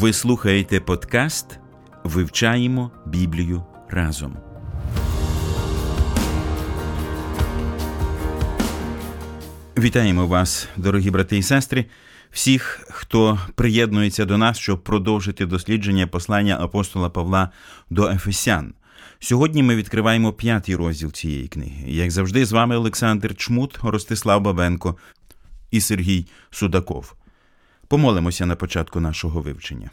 Ви слухаєте подкаст Вивчаємо Біблію разом. Вітаємо вас, дорогі брати і сестри, всіх, хто приєднується до нас, щоб продовжити дослідження послання апостола Павла до Ефесян. Сьогодні ми відкриваємо п'ятий розділ цієї книги. Як завжди, з вами Олександр Чмут, Ростислав Бабенко і Сергій Судаков. Помолимося на початку нашого вивчення.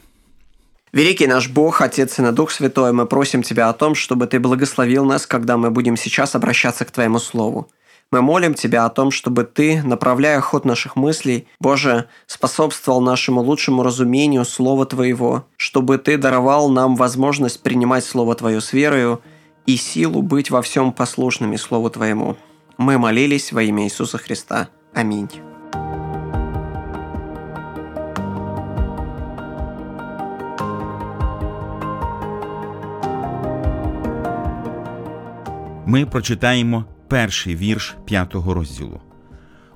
Великий наш Бог, Отец и Дух Святой, мы просим Тебя о том, чтобы Ты благословил нас, когда мы будем сейчас обращаться к Твоему Слову. Мы молим Тебя о том, чтобы Ты, направляя ход наших мыслей, Боже, способствовал нашему лучшему разумению Слова Твоего, чтобы Ты даровал нам возможность принимать Слово Твое с верою и силу быть во всем послушными Слову Твоему. Мы молились во имя Иисуса Христа. Аминь. Ми прочитаємо перший вірш п'ятого розділу.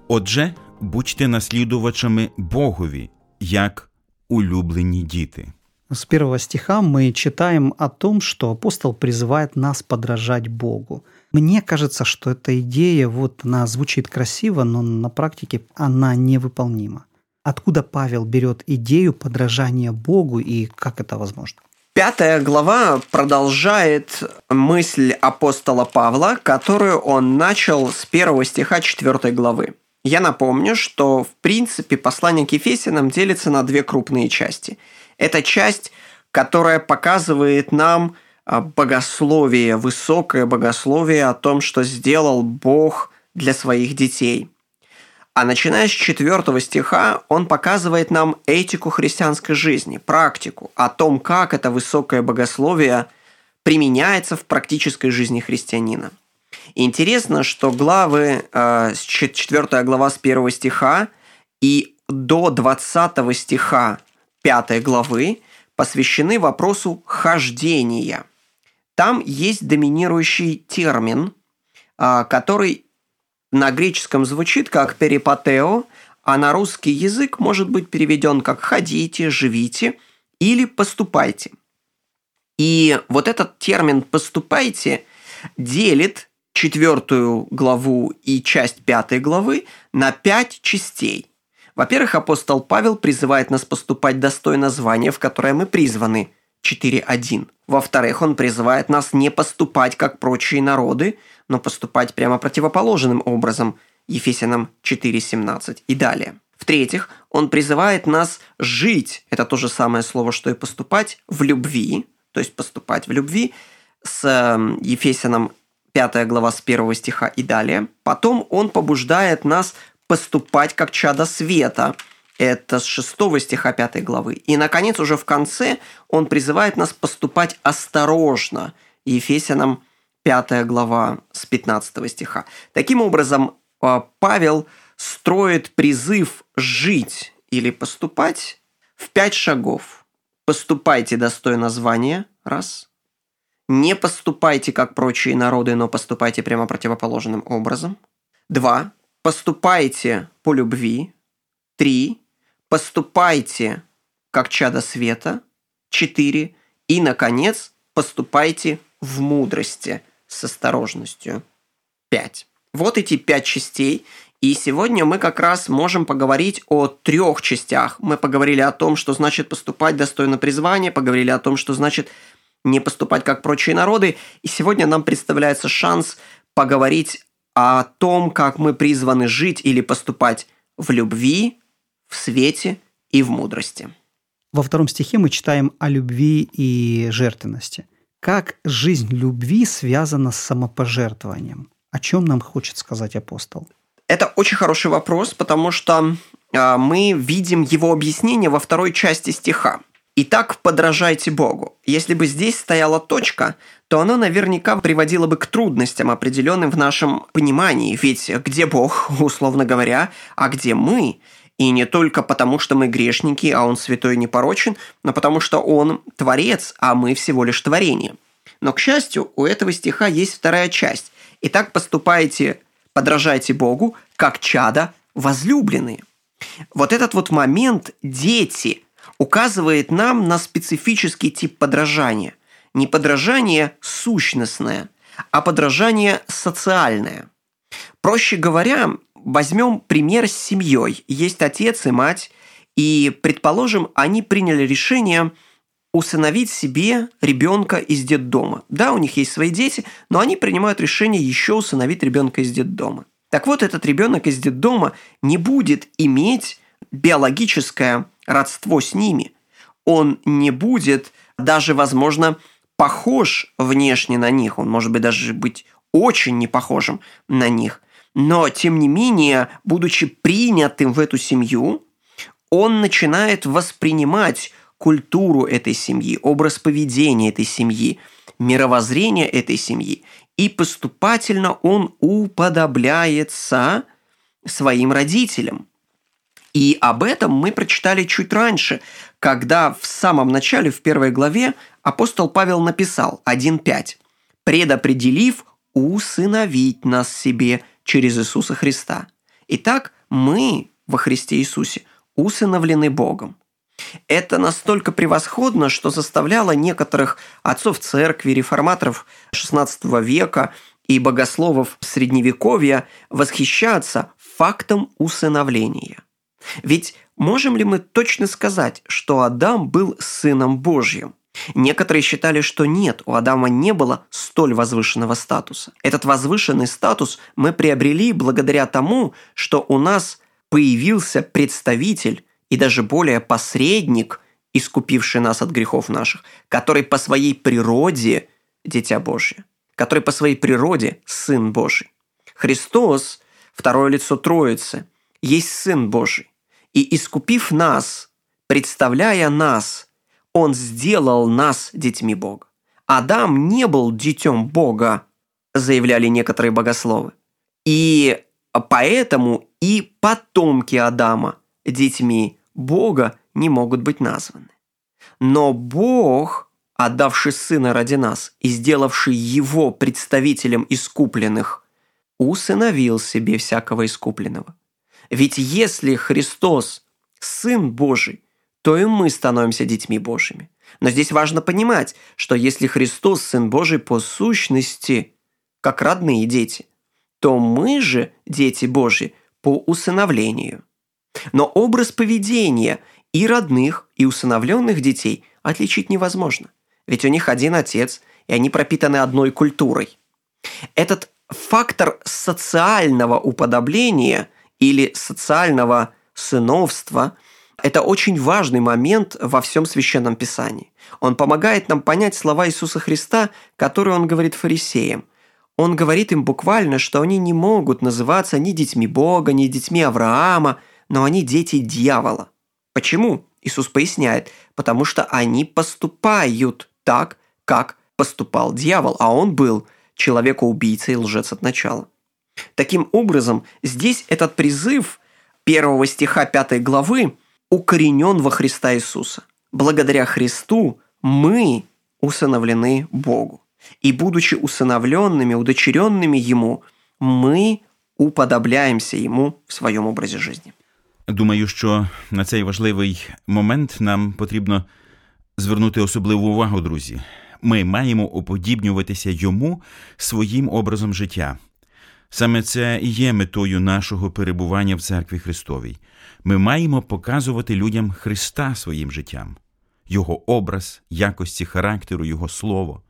Отже, будьте наслідувачами Богові, як улюблені діти. С первого стиха мы читаем о том, что апостол призывает нас подражать Богу. Мне кажется, что эта идея, вот она звучит красиво, но на практике она невыполнима. Откуда Павел берет идею подражания Богу и как это возможно? Пятая глава продолжает мысль апостола Павла, которую он начал с первого стиха четвертой главы. Я напомню, что в принципе послание к Ефесянам делится на две крупные части. Это часть, которая показывает нам а, богословие, высокое богословие о том, что сделал Бог для своих детей – а начиная с четвертого стиха, он показывает нам этику христианской жизни, практику, о том, как это высокое богословие применяется в практической жизни христианина. И интересно, что главы, э, 4 глава с 1 стиха и до 20 стиха 5 главы посвящены вопросу хождения. Там есть доминирующий термин, э, который на греческом звучит как «перипатео», а на русский язык может быть переведен как «ходите», «живите» или «поступайте». И вот этот термин «поступайте» делит четвертую главу и часть пятой главы на пять частей. Во-первых, апостол Павел призывает нас поступать достойно звания, в которое мы призваны – 4.1. Во-вторых, он призывает нас не поступать, как прочие народы, но поступать прямо противоположным образом Ефесянам 4.17 и далее. В-третьих, он призывает нас жить, это то же самое слово, что и поступать, в любви, то есть поступать в любви, с эм, Ефесянам 5 глава с 1 стиха и далее. Потом он побуждает нас поступать как чада света, это с 6 стиха 5 главы. И, наконец, уже в конце он призывает нас поступать осторожно, Ефесянам 5 глава с 15 стиха. Таким образом, а, Павел строит призыв жить или поступать в пять шагов. Поступайте достойно звания, раз. Не поступайте, как прочие народы, но поступайте прямо противоположным образом. Два. Поступайте по любви. Три. Поступайте, как чада света. Четыре. И, наконец, поступайте в мудрости – с осторожностью. 5. Вот эти пять частей. И сегодня мы как раз можем поговорить о трех частях. Мы поговорили о том, что значит поступать достойно призвания, поговорили о том, что значит не поступать как прочие народы. И сегодня нам представляется шанс поговорить о том, как мы призваны жить или поступать в любви, в свете и в мудрости. Во втором стихе мы читаем о любви и жертвенности – как жизнь любви связана с самопожертвованием? О чем нам хочет сказать апостол? Это очень хороший вопрос, потому что а, мы видим его объяснение во второй части стиха. Итак, подражайте Богу. Если бы здесь стояла точка, то оно наверняка приводило бы к трудностям определенным в нашем понимании. Ведь где Бог, условно говоря, а где мы? И не только потому, что мы грешники, а Он святой и непорочен, но потому что Он творец, а мы всего лишь творение. Но, к счастью, у этого стиха есть вторая часть. Итак, поступайте, подражайте Богу, как чада возлюбленные. Вот этот вот момент «дети» указывает нам на специфический тип подражания. Не подражание сущностное, а подражание социальное. Проще говоря, возьмем пример с семьей. Есть отец и мать, и, предположим, они приняли решение усыновить себе ребенка из детдома. Да, у них есть свои дети, но они принимают решение еще усыновить ребенка из детдома. Так вот, этот ребенок из детдома не будет иметь биологическое родство с ними. Он не будет даже, возможно, похож внешне на них. Он может быть даже быть очень не похожим на них. Но, тем не менее, будучи принятым в эту семью, он начинает воспринимать культуру этой семьи, образ поведения этой семьи, мировоззрение этой семьи и поступательно он уподобляется своим родителям. И об этом мы прочитали чуть раньше, когда в самом начале, в первой главе, апостол Павел написал 1.5 «Предопределив усыновить нас себе через Иисуса Христа». Итак, мы во Христе Иисусе усыновлены Богом. Это настолько превосходно, что заставляло некоторых отцов церкви, реформаторов XVI века и богословов Средневековья восхищаться фактом усыновления. Ведь можем ли мы точно сказать, что Адам был сыном Божьим? Некоторые считали, что нет, у Адама не было столь возвышенного статуса. Этот возвышенный статус мы приобрели благодаря тому, что у нас появился представитель и даже более посредник, искупивший нас от грехов наших, который по своей природе Дитя Божье, который по своей природе Сын Божий. Христос, второе лицо Троицы, есть Сын Божий. И искупив нас, представляя нас, Он сделал нас детьми Бога. Адам не был детем Бога, заявляли некоторые богословы. И поэтому и потомки Адама детьми Бога не могут быть названы. Но Бог, отдавший Сына ради нас и сделавший Его представителем искупленных, усыновил себе всякого искупленного. Ведь если Христос – Сын Божий, то и мы становимся детьми Божьими. Но здесь важно понимать, что если Христос – Сын Божий по сущности, как родные дети, то мы же дети Божьи по усыновлению – но образ поведения и родных, и усыновленных детей отличить невозможно. Ведь у них один отец, и они пропитаны одной культурой. Этот фактор социального уподобления или социального сыновства – это очень важный момент во всем Священном Писании. Он помогает нам понять слова Иисуса Христа, которые Он говорит фарисеям. Он говорит им буквально, что они не могут называться ни детьми Бога, ни детьми Авраама – но они дети дьявола. Почему? Иисус поясняет, потому что они поступают так, как поступал дьявол, а он был человекоубийцей и лжец от начала. Таким образом, здесь этот призыв первого стиха пятой главы укоренен во Христа Иисуса. Благодаря Христу мы усыновлены Богу. И будучи усыновленными, удочеренными Ему, мы уподобляемся Ему в своем образе жизни. Думаю, що на цей важливий момент нам потрібно звернути особливу увагу, друзі. Ми маємо уподібнюватися йому своїм образом життя. Саме це і є метою нашого перебування в церкві Христовій. Ми маємо показувати людям Христа своїм життям, Його образ, якості характеру, Його слово.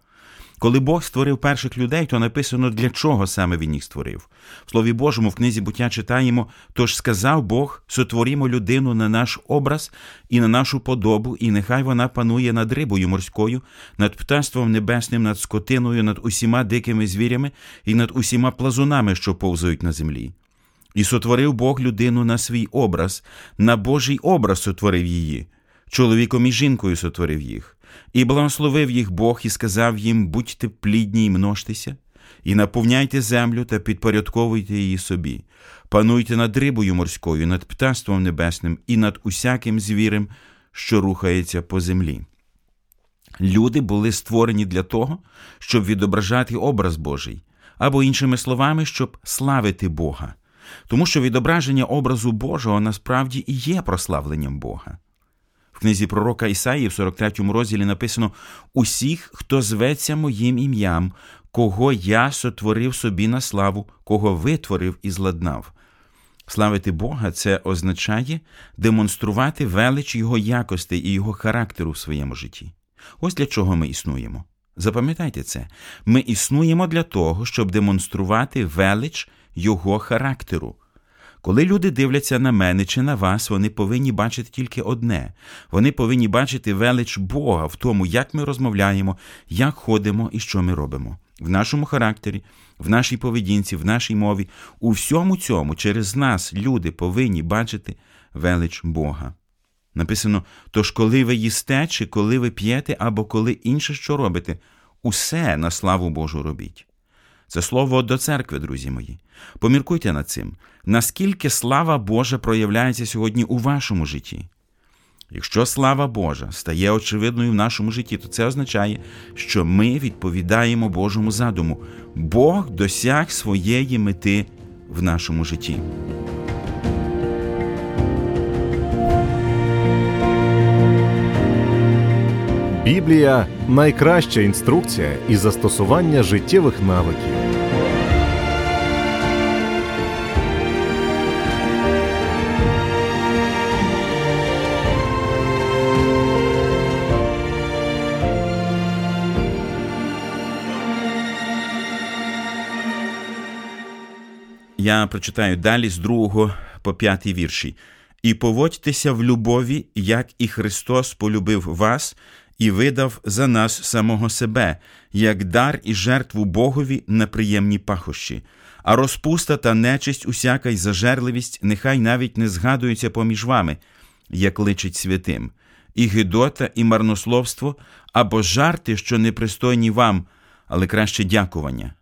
Коли Бог створив перших людей, то написано, для чого саме він їх створив. В Слові Божому в книзі буття читаємо: тож сказав Бог: сотворімо людину на наш образ і на нашу подобу, і нехай вона панує над рибою морською, над птаством небесним, над скотиною, над усіма дикими звірями і над усіма плазунами, що повзають на землі. І сотворив Бог людину на свій образ, на Божий образ сотворив її, чоловіком і жінкою сотворив їх, і благословив їх Бог і сказав їм: будьте плідні й множтеся, і наповняйте землю та підпорядковуйте її собі, пануйте над рибою морською, над птаством небесним і над усяким звірем, що рухається по землі. Люди були створені для того, щоб відображати образ Божий, або, іншими словами, щоб славити Бога, тому що відображення образу Божого насправді і є прославленням Бога. В книзі пророка Ісаї в 43 розділі написано: Усіх, хто зветься моїм ім'ям, кого я сотворив собі на славу, кого витворив і зладнав. Славити Бога це означає демонструвати велич Його якостей і Його характеру в своєму житті. Ось для чого ми існуємо. Запам'ятайте це, ми існуємо для того, щоб демонструвати велич Його характеру. Коли люди дивляться на мене чи на вас, вони повинні бачити тільки одне: вони повинні бачити велич Бога в тому, як ми розмовляємо, як ходимо і що ми робимо. В нашому характері, в нашій поведінці, в нашій мові, у всьому цьому через нас люди повинні бачити велич Бога. Написано: тож, коли ви їсте, чи коли ви п'єте, або коли інше що робите, усе на славу Божу робіть. Це слово до церкви, друзі мої. Поміркуйте над цим, наскільки слава Божа проявляється сьогодні у вашому житті. Якщо слава Божа стає очевидною в нашому житті, то це означає, що ми відповідаємо Божому задуму. Бог досяг своєї мети в нашому житті. Біблія найкраща інструкція і застосування життєвих навиків. Я прочитаю далі з другого по п'ятий вірші. І поводьтеся в любові, як і Христос полюбив вас і видав за нас самого себе, як дар і жертву Богові на приємні пахощі. А розпуста та нечисть, усяка й зажерливість, нехай навіть не згадуються поміж вами, як личить святим, і гидота, і марнословство, або жарти, що непристойні вам, але краще дякування.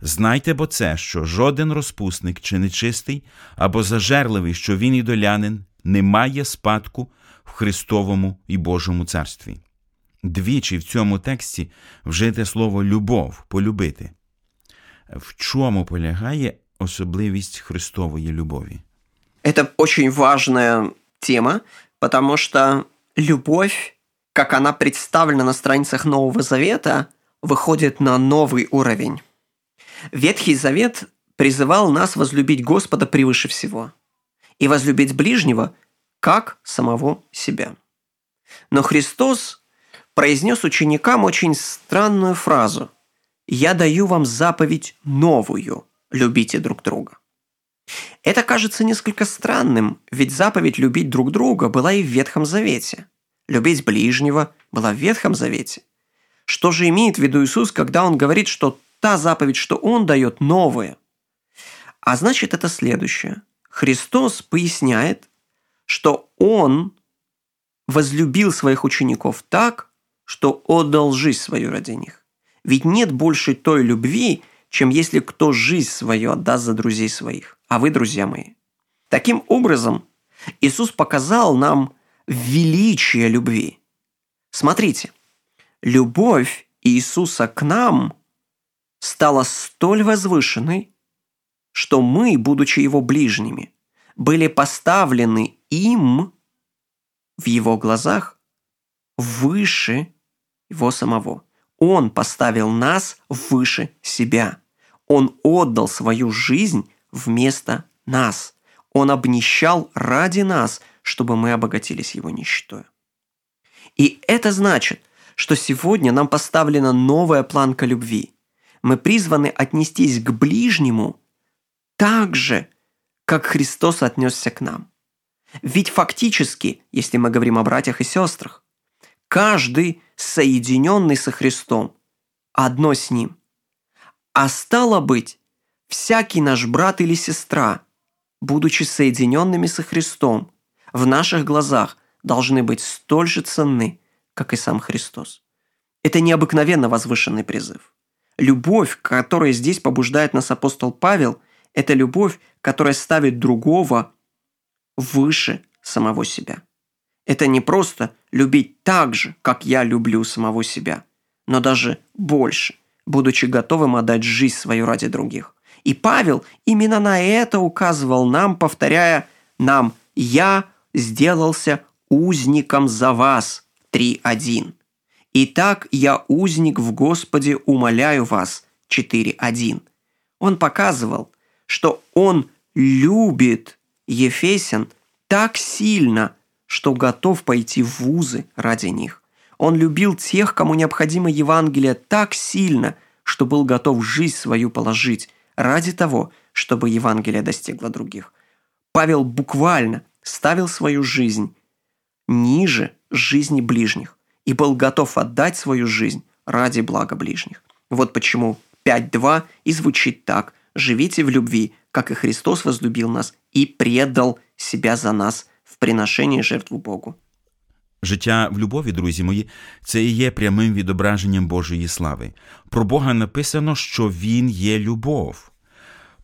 Знайте бо це, що жоден розпусник чи нечистий, або зажерливий, що він ідолянин, не має спадку в Христовому і Божому царстві. Двічі в цьому тексті вжите слово любов, полюбити. В чому полягає особливість Христової любові? Это очень важная тема, потому что любовь, как она представлена на страницах Нового Завета, выходит на новый уровень. Ветхий Завет призывал нас возлюбить Господа превыше всего и возлюбить ближнего, как самого себя. Но Христос произнес ученикам очень странную фразу «Я даю вам заповедь новую – любите друг друга». Это кажется несколько странным, ведь заповедь любить друг друга была и в Ветхом Завете. Любить ближнего была в Ветхом Завете. Что же имеет в виду Иисус, когда Он говорит, что та заповедь, что Он дает, новая? А значит, это следующее. Христос поясняет, что Он возлюбил своих учеников так, что отдал жизнь свою ради них. Ведь нет больше той любви, чем если кто жизнь свою отдаст за друзей своих. А вы, друзья мои. Таким образом, Иисус показал нам величие любви. Смотрите, любовь Иисуса к нам стала столь возвышенной, что мы, будучи Его ближними, были поставлены им в Его глазах выше Его самого. Он поставил нас выше себя. Он отдал свою жизнь вместо нас. Он обнищал ради нас, чтобы мы обогатились Его нищетой. И это значит, что сегодня нам поставлена новая планка любви. Мы призваны отнестись к ближнему так же, как Христос отнесся к нам. Ведь фактически, если мы говорим о братьях и сестрах, каждый соединенный со Христом, одно с Ним. А стало быть, всякий наш брат или сестра будучи соединенными со Христом, в наших глазах должны быть столь же ценны, как и сам Христос. Это необыкновенно возвышенный призыв. Любовь, которая здесь побуждает нас апостол Павел, это любовь, которая ставит другого выше самого себя. Это не просто любить так же, как я люблю самого себя, но даже больше, будучи готовым отдать жизнь свою ради других. И Павел именно на это указывал нам, повторяя нам «Я сделался узником за вас» 3.1. «Итак, я узник в Господе, умоляю вас» 4.1. Он показывал, что он любит Ефесян так сильно, что готов пойти в вузы ради них. Он любил тех, кому необходимо Евангелие так сильно, что был готов жизнь свою положить ради того, чтобы Евангелие достигло других. Павел буквально ставил свою жизнь ниже жизни ближних и был готов отдать свою жизнь ради блага ближних. Вот почему 5.2 и звучит так. «Живите в любви, как и Христос возлюбил нас и предал себя за нас в приношенні жертву Богу». Життя в любові, друзі мої, це і є прямим відображенням Божої слави. Про Бога написано, що Він є любов.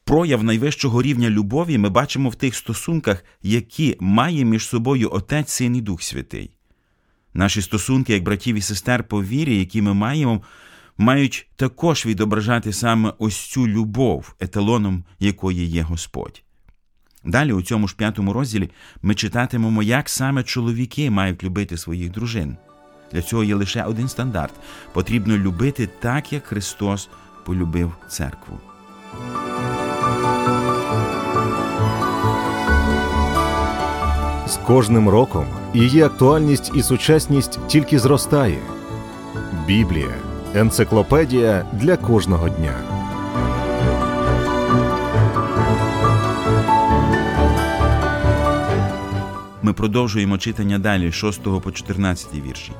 Прояв найвищого рівня любові ми бачимо в тих стосунках, які має між собою Отець, Син і Дух Святий. Наші стосунки, як братів і сестер по вірі, які ми маємо, мають також відображати саме ось цю любов, еталоном якої є Господь. Далі, у цьому ж п'ятому розділі, ми читатимемо, як саме чоловіки мають любити своїх дружин. Для цього є лише один стандарт: потрібно любити так, як Христос полюбив церкву. Кожним роком її актуальність і сучасність тільки зростає. Біблія енциклопедія для кожного дня. Ми продовжуємо читання далі, 6 по 14 вірші.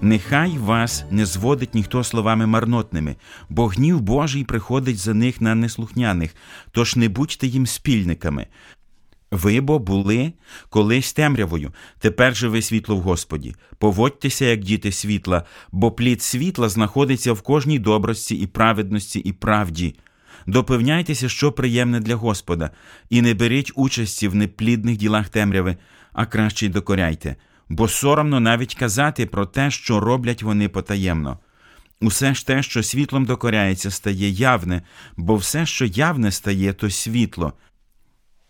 Нехай вас не зводить ніхто словами марнотними, бо гнів Божий приходить за них на неслухняних, тож не будьте їм спільниками. Ви бо були колись темрявою, тепер же ви світло в Господі. Поводьтеся, як діти світла, бо плід світла знаходиться в кожній добрості і праведності і правді. Допевняйтеся, що приємне для Господа, і не беріть участі в неплідних ділах темряви, а краще й докоряйте, бо соромно навіть казати про те, що роблять вони потаємно. Усе ж те, що світлом докоряється, стає явне, бо все, що явне стає, то світло.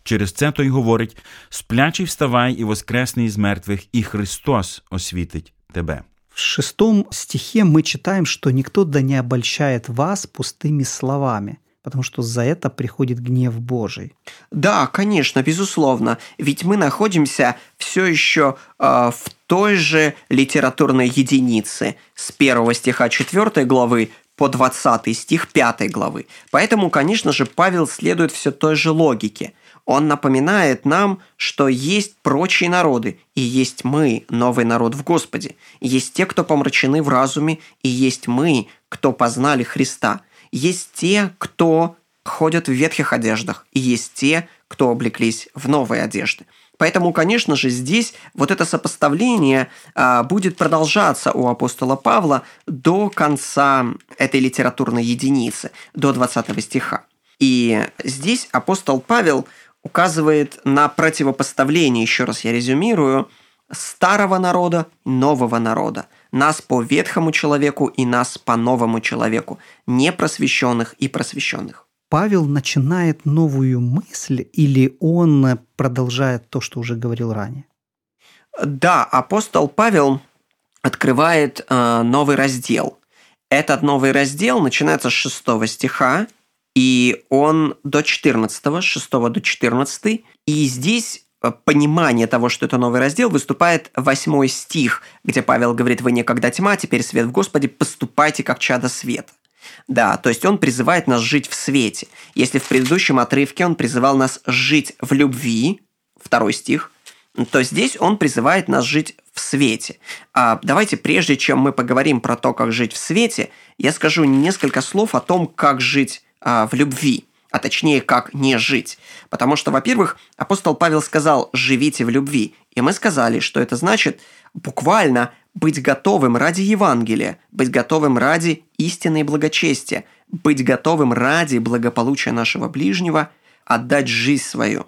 Через це той говорить: сплячий вставай і воскресний із мертвих, і Христос освітить тебе. В шестом стихе мы читаем, что никто да не обольщает вас пустыми словами, потому что за это приходит гнев Божий. Да, конечно, безусловно. Ведь мы находимся все еще э, в той же литературной единице с первого стиха 4 главы по 20 стих 5 главы. Поэтому, конечно же, Павел следует все той же логике – он напоминает нам, что есть прочие народы, и есть мы, новый народ в Господе. Есть те, кто помрачены в разуме, и есть мы, кто познали Христа. Есть те, кто ходят в ветхих одеждах, и есть те, кто облеклись в новые одежды. Поэтому, конечно же, здесь вот это сопоставление а, будет продолжаться у апостола Павла до конца этой литературной единицы, до 20 стиха. И здесь апостол Павел – указывает на противопоставление, еще раз я резюмирую, старого народа и нового народа, нас по ветхому человеку и нас по новому человеку, непросвещенных и просвещенных. Павел начинает новую мысль или он продолжает то, что уже говорил ранее? Да, апостол Павел открывает э, новый раздел. Этот новый раздел начинается с шестого стиха и он до 14, 6 до 14. И здесь э, понимание того, что это новый раздел, выступает восьмой стих, где Павел говорит, вы некогда тьма, теперь свет в Господе, поступайте как чада света. Да, то есть он призывает нас жить в свете. Если в предыдущем отрывке он призывал нас жить в любви, второй стих, то здесь он призывает нас жить в свете. А давайте, прежде чем мы поговорим про то, как жить в свете, я скажу несколько слов о том, как жить в любви. а точнее, как не жить. Потому что, во-первых, апостол Павел сказал «живите в любви», и мы сказали, что это значит буквально быть готовым ради Евангелия, быть готовым ради истины и благочестия, быть готовым ради благополучия нашего ближнего, отдать жизнь свою.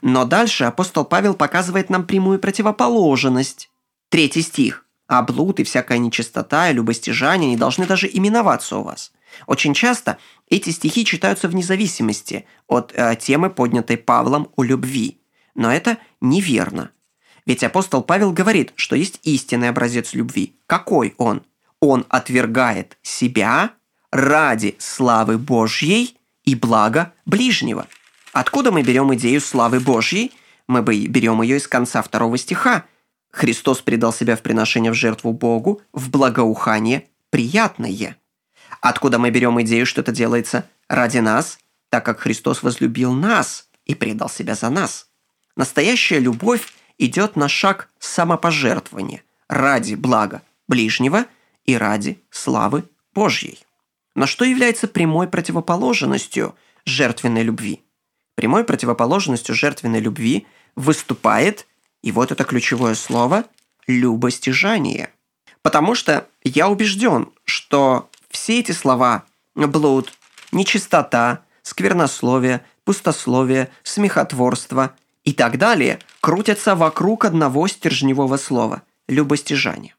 Но дальше апостол Павел показывает нам прямую противоположность. Третий стих. «А блуд и всякая нечистота и любостяжание не должны даже именоваться у вас». Очень часто эти стихи читаются вне зависимости от э, темы, поднятой Павлом о любви. Но это неверно. Ведь апостол Павел говорит, что есть истинный образец любви. Какой он? Он отвергает себя ради славы Божьей и блага ближнего. Откуда мы берем идею славы Божьей? Мы бы берем ее из конца второго стиха. Христос предал себя в приношение в жертву Богу, в благоухание приятное. Откуда мы берем идею, что это делается ради нас, так как Христос возлюбил нас и предал себя за нас? Настоящая любовь идет на шаг самопожертвования ради блага ближнего и ради славы Божьей. Но что является прямой противоположностью жертвенной любви? Прямой противоположностью жертвенной любви выступает, и вот это ключевое слово, любостяжание. Потому что я убежден, что все эти слова – блуд, нечистота, сквернословие, пустословие, смехотворство и так далее – крутятся вокруг одного стержневого слова – любостяжание.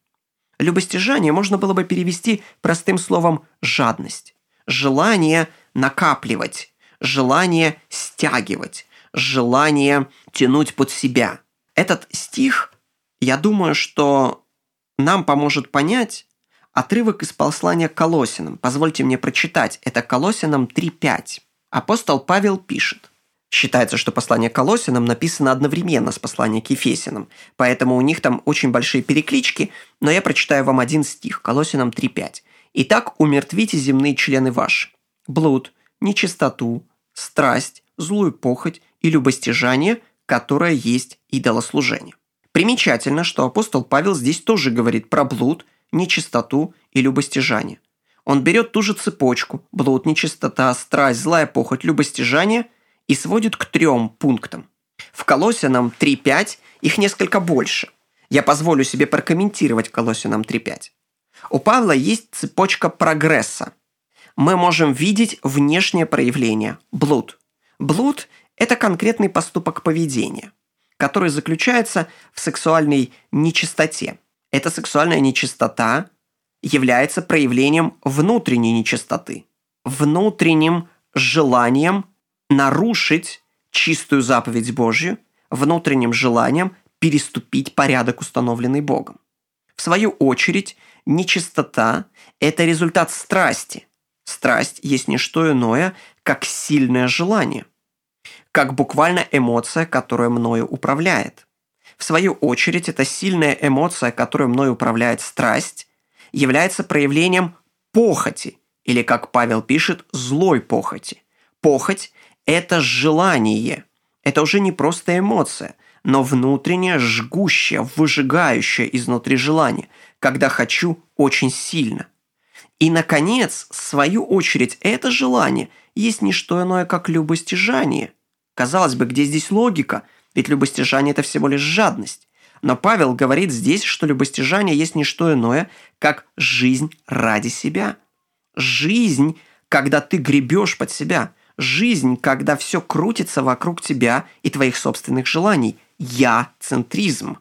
Любостяжание можно было бы перевести простым словом «жадность». Желание накапливать, желание стягивать, желание тянуть под себя. Этот стих, я думаю, что нам поможет понять, Отрывок из послания к Колосинам. Позвольте мне прочитать. Это Колосинам 3.5. Апостол Павел пишет. Считается, что послание к Колосинам написано одновременно с посланием к Ефесинам, поэтому у них там очень большие переклички, но я прочитаю вам один стих, Колосинам 3.5. «Итак, умертвите земные члены ваши. Блуд, нечистоту, страсть, злую похоть и любостяжание, которое есть идолослужение». Примечательно, что апостол Павел здесь тоже говорит про блуд, нечистоту и любостяжание. Он берет ту же цепочку – блуд, нечистота, страсть, злая похоть, любостяжание – и сводит к трем пунктам. В Колосинам 3.5 их несколько больше. Я позволю себе прокомментировать Колосинам 3.5. У Павла есть цепочка прогресса. Мы можем видеть внешнее проявление – блуд. Блуд – это конкретный поступок поведения, который заключается в сексуальной нечистоте – эта сексуальная нечистота является проявлением внутренней нечистоты, внутренним желанием нарушить чистую заповедь Божью, внутренним желанием переступить порядок, установленный Богом. В свою очередь, нечистота – это результат страсти. Страсть есть не что иное, как сильное желание, как буквально эмоция, которая мною управляет – в свою очередь, эта сильная эмоция, которой мной управляет страсть, является проявлением похоти, или, как Павел пишет, злой похоти. Похоть – это желание. Это уже не просто эмоция, но внутреннее, жгущее, выжигающее изнутри желание, когда хочу очень сильно. И, наконец, в свою очередь, это желание есть не что иное, как любостяжание. Казалось бы, где здесь логика – ведь любостяжание – это всего лишь жадность. Но Павел говорит здесь, что любостяжание есть не что иное, как жизнь ради себя. Жизнь, когда ты гребешь под себя. Жизнь, когда все крутится вокруг тебя и твоих собственных желаний. Я-центризм.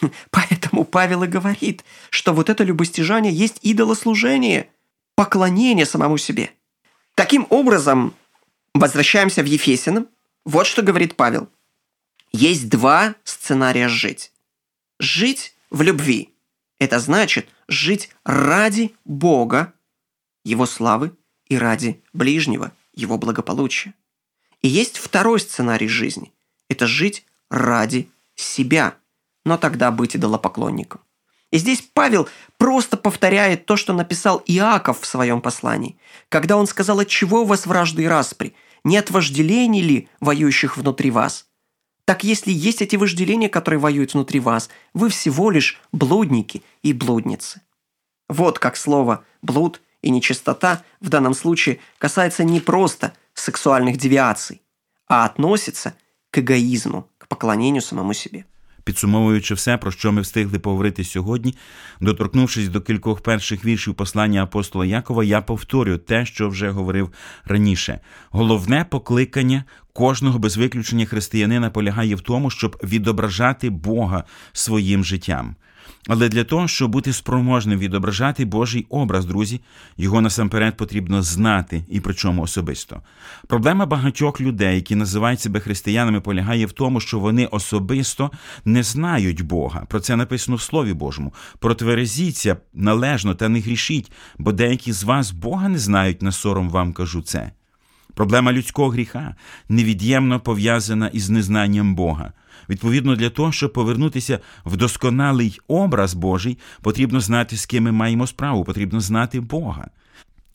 Поэтому Павел и говорит, что вот это любостяжание есть идолослужение, поклонение самому себе. Таким образом, возвращаемся в Ефесиным. Вот что говорит Павел – есть два сценария жить. Жить в любви. Это значит жить ради Бога, Его славы и ради ближнего, Его благополучия. И есть второй сценарий жизни. Это жить ради себя, но тогда быть идолопоклонником. И здесь Павел просто повторяет то, что написал Иаков в своем послании, когда он сказал, от чего у вас вражды и распри, не от вожделений ли, воюющих внутри вас, так если есть эти вожделения, которые воюют внутри вас, вы всего лишь блудники и блудницы. Вот как слово «блуд» и «нечистота» в данном случае касается не просто сексуальных девиаций, а относится к эгоизму, к поклонению самому себе. Підсумовуючи все, про що ми встигли поговорити сьогодні, доторкнувшись до кількох перших віршів послання апостола Якова, я повторю те, що вже говорив раніше. Головне покликання кожного без виключення християнина полягає в тому, щоб відображати Бога своїм життям. Але для того, щоб бути спроможним відображати Божий образ, друзі, його насамперед потрібно знати і причому особисто. Проблема багатьох людей, які називають себе християнами, полягає в тому, що вони особисто не знають Бога. Про це написано в Слові Божому. Протверезіться належно та не грішіть, бо деякі з вас Бога не знають на сором вам кажу це. Проблема людського гріха невід'ємно пов'язана із незнанням Бога. Відповідно, для того, щоб повернутися в досконалий образ Божий, потрібно знати, з ким ми маємо справу, потрібно знати Бога.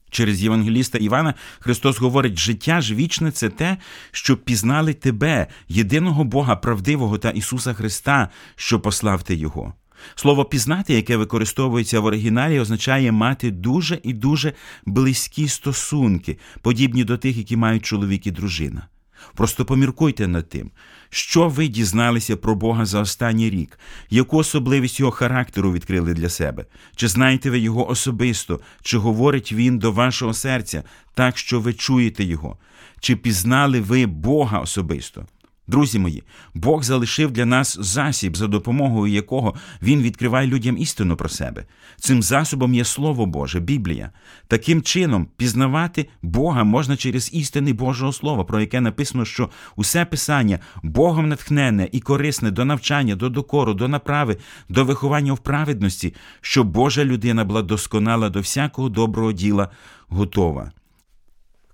Через Євангеліста Івана Христос говорить, життя ж вічне це те, що пізнали тебе, єдиного Бога правдивого та Ісуса Христа, що послав ти Його. Слово пізнати, яке використовується в оригіналі, означає мати дуже і дуже близькі стосунки, подібні до тих, які мають чоловік і дружина. Просто поміркуйте над тим, що ви дізналися про Бога за останній рік, яку особливість його характеру відкрили для себе, чи знаєте ви його особисто, чи говорить він до вашого серця так, що ви чуєте його, чи пізнали ви Бога особисто? Друзі мої, Бог залишив для нас засіб, за допомогою якого Він відкриває людям істину про себе. Цим засобом є Слово Боже, Біблія. Таким чином, пізнавати Бога можна через істини Божого Слова, про яке написано, що усе писання Богом натхнене і корисне до навчання, до докору, до направи, до виховання в праведності, щоб Божа людина була досконала до всякого доброго діла готова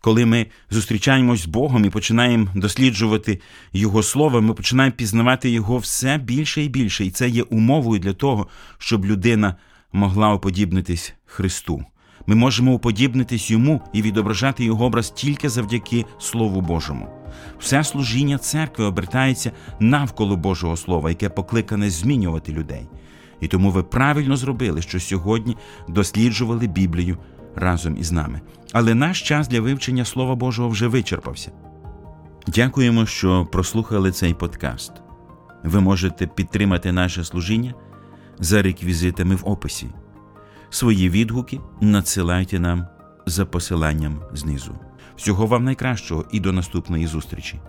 коли ми зустрічаємось з Богом і починаємо досліджувати Його слово, ми починаємо пізнавати Його все більше і більше. І це є умовою для того, щоб людина могла уподібнитись Христу. Ми можемо уподібнитись йому і відображати його образ тільки завдяки Слову Божому. Все служіння церкви обертається навколо Божого Слова, яке покликане змінювати людей. І тому ви правильно зробили, що сьогодні досліджували Біблію разом із нами. Але наш час для вивчення Слова Божого вже вичерпався. Дякуємо, що прослухали цей подкаст. Ви можете підтримати наше служіння за реквізитами в описі. Свої відгуки надсилайте нам за посиланням знизу. Всього вам найкращого і до наступної зустрічі!